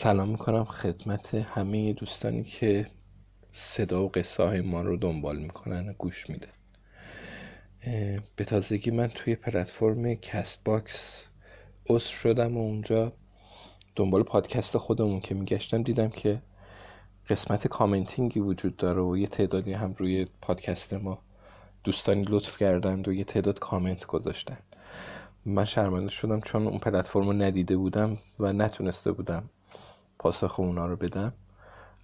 سلام می‌کنم خدمت همه دوستانی که صدا و قصه های ما رو دنبال می‌کنن و گوش میدن. به تازگی من توی پلتفرم CastBox عضو شدم و اونجا دنبال پادکست خودمون که میگشتم دیدم که قسمت commenting ی وجود داره و یه تعدادی هم روی پادکست ما دوستانی لطف کردند و یه تعداد کامنت گذاشتن. من شرمنده شدم چون اون پلتفرم رو ندیده بودم و نتونسته بودم پاسخ اونا رو بدم.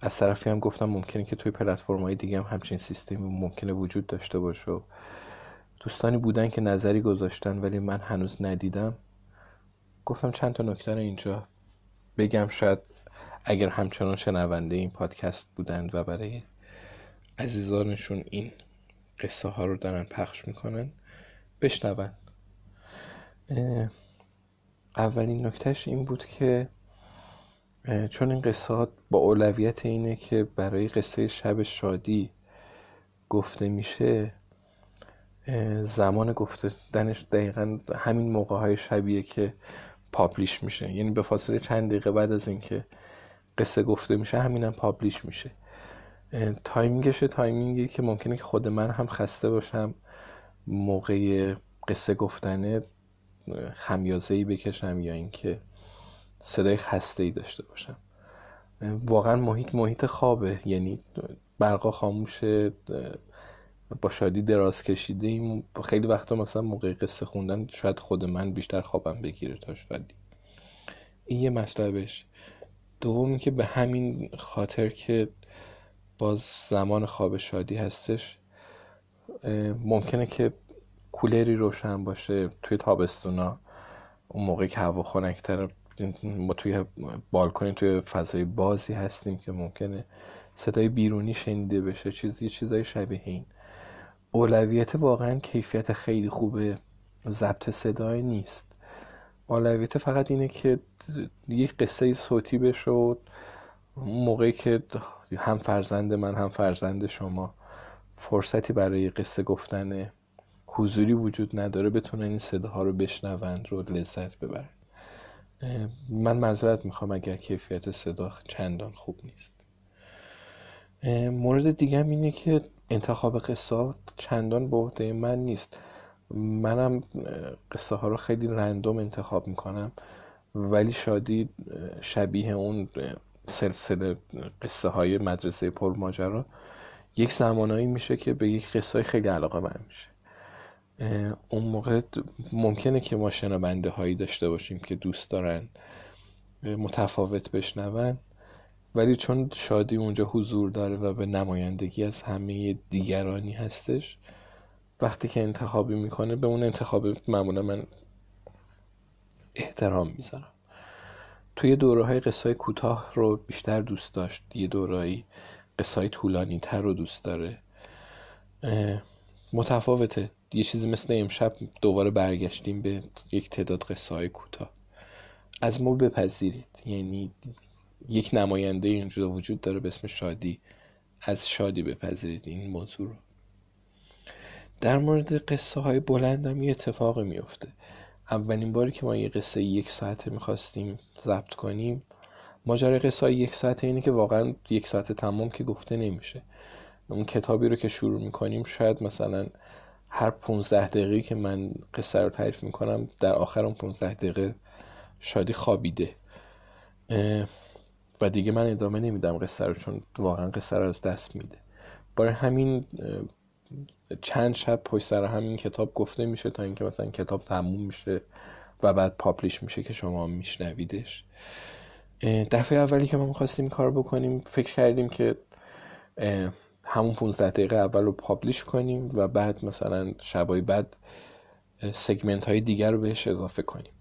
از طرفی هم گفتم ممکنه که توی پلتفرم های دیگه هم همچین سیستمی ممکنه وجود داشته باشه. دوستانی بودن که نظری گذاشتن ولی من هنوز ندیدم. گفتم چند تا نکته اینجا بگم. شاید اگر همچنان شنونده این پادکست بودند و برای عزیزانشون این قصه ها رو دارن پخش می‌کنن بشنون. اولین نکتهش این بود که چون این قصه با اولویت اینه که برای قصه شب شادی گفته میشه زمان گفتنش دقیقا همین موقع های شبیه که پابلیش میشه. یعنی به فاصله چند دقیقه بعد از اینکه قصه گفته میشه همینم پابلیش میشه. timing شه timing ی که ممکنه که خود من هم خسته باشم موقع قصه گفتنه خمیازه بکشم یا اینکه صدای خسته ای داشته باشم. واقعا محیط محیط خوابه. یعنی برقا خاموشه با شادی دراز کشیده ایم. خیلی وقتا مثلا موقع قصه خوندن شاید خود من بیشتر خوابم بگیره تا شادی. این یه مطلبش. دوم که به همین خاطر که باز زمان خواب شادی هستش ممکنه که کولری روشن باشه توی تابستونا. اون موقع که هوا خنکتر ما توی بالکنی توی فضای بازی هستیم که ممکنه صدای بیرونی شنیده بشه چیزی چیزای شبیه این. اولویت واقعا کیفیت خیلی خوبه. ضبط صدای نیست. اولویت فقط اینه که یک قصه صوتی بشه اون موقعی که هم فرزند من هم فرزند شما فرصتی برای قصه گفتن حضوری وجود نداره بتونن این صداها رو بشنوند رو لذت ببرن. من معذرت می‌خوام اگر کیفیت صدا چندان خوب نیست. مورد دیگه اینه که انتخاب قصه چندان به عهده من نیست. منم قصه ها رو خیلی رندوم انتخاب می‌کنم ولی شادی شبیه اون سلسله قصه های مدرسه پرماجرا یک زمانایی میشه که به یک قصه خیلی علاقه من میشه. اون موقع ممکنه که ما شنونده هایی داشته باشیم که دوست دارن متفاوت بشنون. ولی چون شادی اونجا حضور داره و به نمایندگی از همه دیگرانی هستش وقتی که انتخابی می‌کنه به اون انتخاب معمولا من احترام می‌ذارم. توی دوره های قصه کوتاه رو بیشتر دوست داشت. یه دوره قصه های طولانی تر رو دوست داره. متفاوته. یه چیزی مثل امشب دوباره برگشتیم به یک تعداد قصه های کوتاه. از ما بپذیرید. یعنی یک نماینده اینجا وجود داره به اسم شادی. از شادی بپذیرید این موضوع رو. در مورد قصه های بلندم یه اتفاقی میفته اولین باری که ما یه قصه یک ساعته می‌خواستیم ضبط کنیم ماجرای قصه های یک ساعته اینه که واقعا یک ساعت تمام که گفته نمیشه. اون کتابی رو که شروع می‌کنیم شاید مثلا هر 15 دقیقه که من قصه رو تعریف می‌کنم در آخر اون 15 دقیقه شادی خوابیده. و دیگه من ادامه نمیدم قصه رو چون واقعا قصه رو از دست میده. برای همین چند شب پشت سر همین کتاب گفته میشه تا اینکه مثلا کتاب تموم میشه و بعد پاپلیش میشه که شما میشنویدش. دفعه اولی که ما می‌خواستیم کار بکنیم فکر کردیم که همون 15 دقیقه اول رو پابلیش کنیم و بعد مثلا شبای بعد سگمنت های دیگر رو بهش اضافه کنیم.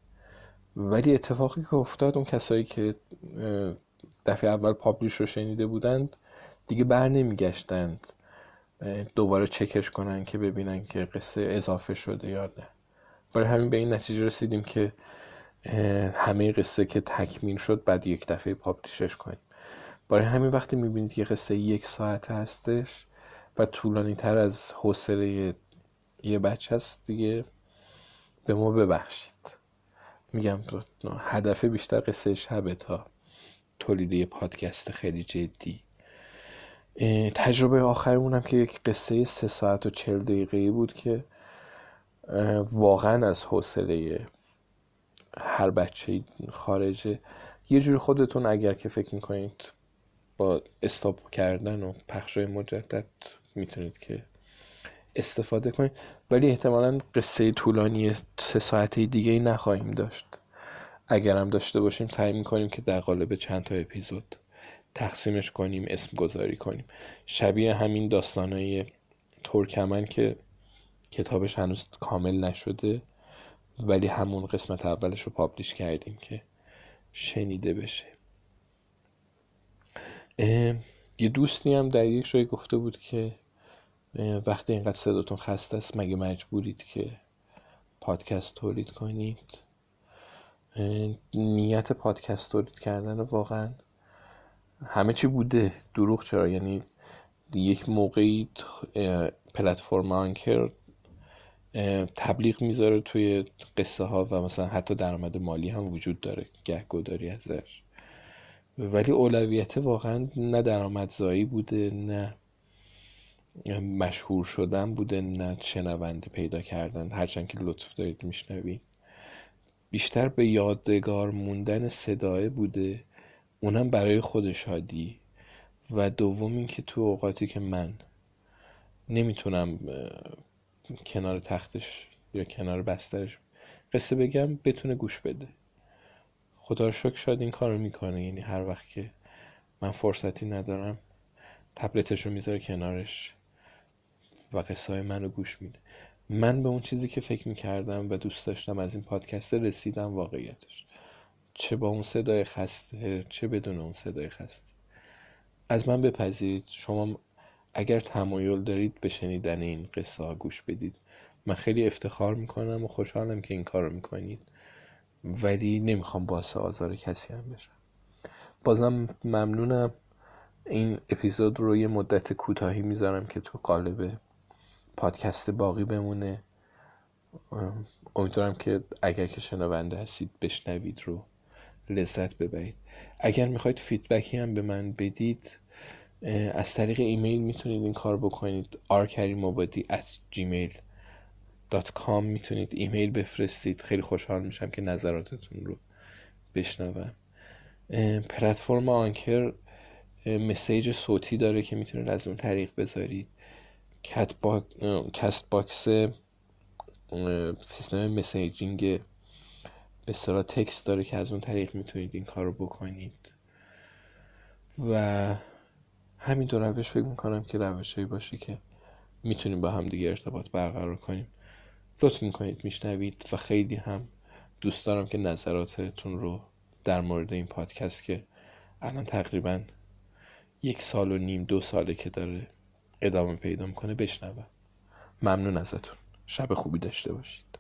ولی اتفاقی که افتاد اون کسایی که دفعه اول پابلیش رو شنیده بودند دیگه بر نمیگشتند دوباره چکش کنن که ببینن که قصه اضافه شده یا نه. برای همین به این نتیجه رسیدیم که همه قصه که تکمیل شد بعد یک دفعه پابلیشش کنیم. برای همین وقتی می‌بینید یه قصه یک ساعت هستش و طولانی تر از حوصله یه بچه هست دیگه به ما ببخشید. میگم هدف بیشتر قصه شبه تا تولید یه پادکست خیلی جدی. تجربه آخرمون هم که یک قصه سه ساعت و چل دقیقه بود که واقعا از حوصله هر بچه خارجه. یه جور خودتون اگر که فکر می‌کنید با استاپ کردن و پخش مجدد می‌تونید که استفاده کنید. ولی احتمالا قصه طولانی سه ساعته دیگه ای نخواهیم داشت. اگر هم داشته باشیم سعی می‌کنیم که در قالب چند تا اپیزود تقسیمش کنیم اسم گذاری کنیم. شبیه همین داستانهای ترکمن که کتابش هنوز کامل نشده ولی همون قسمت اولش رو پابلیش کردیم که شنیده بشه. یه دوستی هم در یک جای گفته بود که وقتی اینقدر صداتون خسته است مگه مجبورید که پادکست تولید کنید؟ نیت پادکست تولید کردن واقعا همه چی بوده دروغ چرا؟ یعنی یک موقعی پلتفرم آنکر تبلیغ می‌ذاره توی قصه ها و مثلا حتی درآمد مالی هم وجود داره گهگداری ازش. ولی اولویت واقعا نه درآمدزایی بوده نه مشهور شدن بوده نه شنونده پیدا کردن. هرچند که لطف دارید میشنوید بیشتر به یادگار موندن صدای بوده. اونم برای خود شادی. و دوم اینکه تو اوقاتی که من نمی‌تونم کنار تختش یا کنار بسترش قصه بگم بتونه گوش بده. خدا رو شکر شاید این کارو می‌کنه. یعنی هر وقت که من فرصتی ندارم تبلتش رو می‌ذاره کنارش و قصه های من رو گوش میده. من به اون چیزی که فکر می‌کردم و دوست داشتم از این پادکست رسیدم واقعیتش. چه با اون صدای خسته چه بدون اون صدای خسته. از من بپذیرید. شما اگر تمایل دارید به شنیدن این قصه ها گوش بدید. من خیلی افتخار می‌کنم و خوشحالم که این کار رو می‌کنید. ولی نمی‌خوام باعث آزار کسی هم بشم. بازم ممنونم. این اپیزود رو یه مدت کوتاهی می‌ذارم که تو قالب پادکست باقی بمونه. امیدوارم که اگر که شنونده هستید بشنوید رو لذت ببرید. اگر می‌خواید فیدبکی هم به من بدید از طریق ایمیل می‌تونید این کار بکنید. arkarimobadi at gmail.com می‌تونید ایمیل بفرستید. خیلی خوشحال میشم که نظراتتون رو بشنوم. پلتفرم Anchor message صوتی داره که می‌تونید از اون طریق بذارید. CastBox سیستم messaging به اصطلاح text داره که از اون طریق می‌تونید این کار رو بکنید. و همین دو روش فکر می‌کنم که روشهایی باشه که می‌تونیم با هم دیگه ارتباط برقرار کنیم. لطف می‌کنید میشنوید و خیلی هم دوست دارم که نظراتتون رو در مورد این پادکست که الان تقریبا یک سال و نیم دو ساله که داره ادامه پیدا می‌کنه بشنوم. ممنون ازتون. شب خوبی داشته باشید.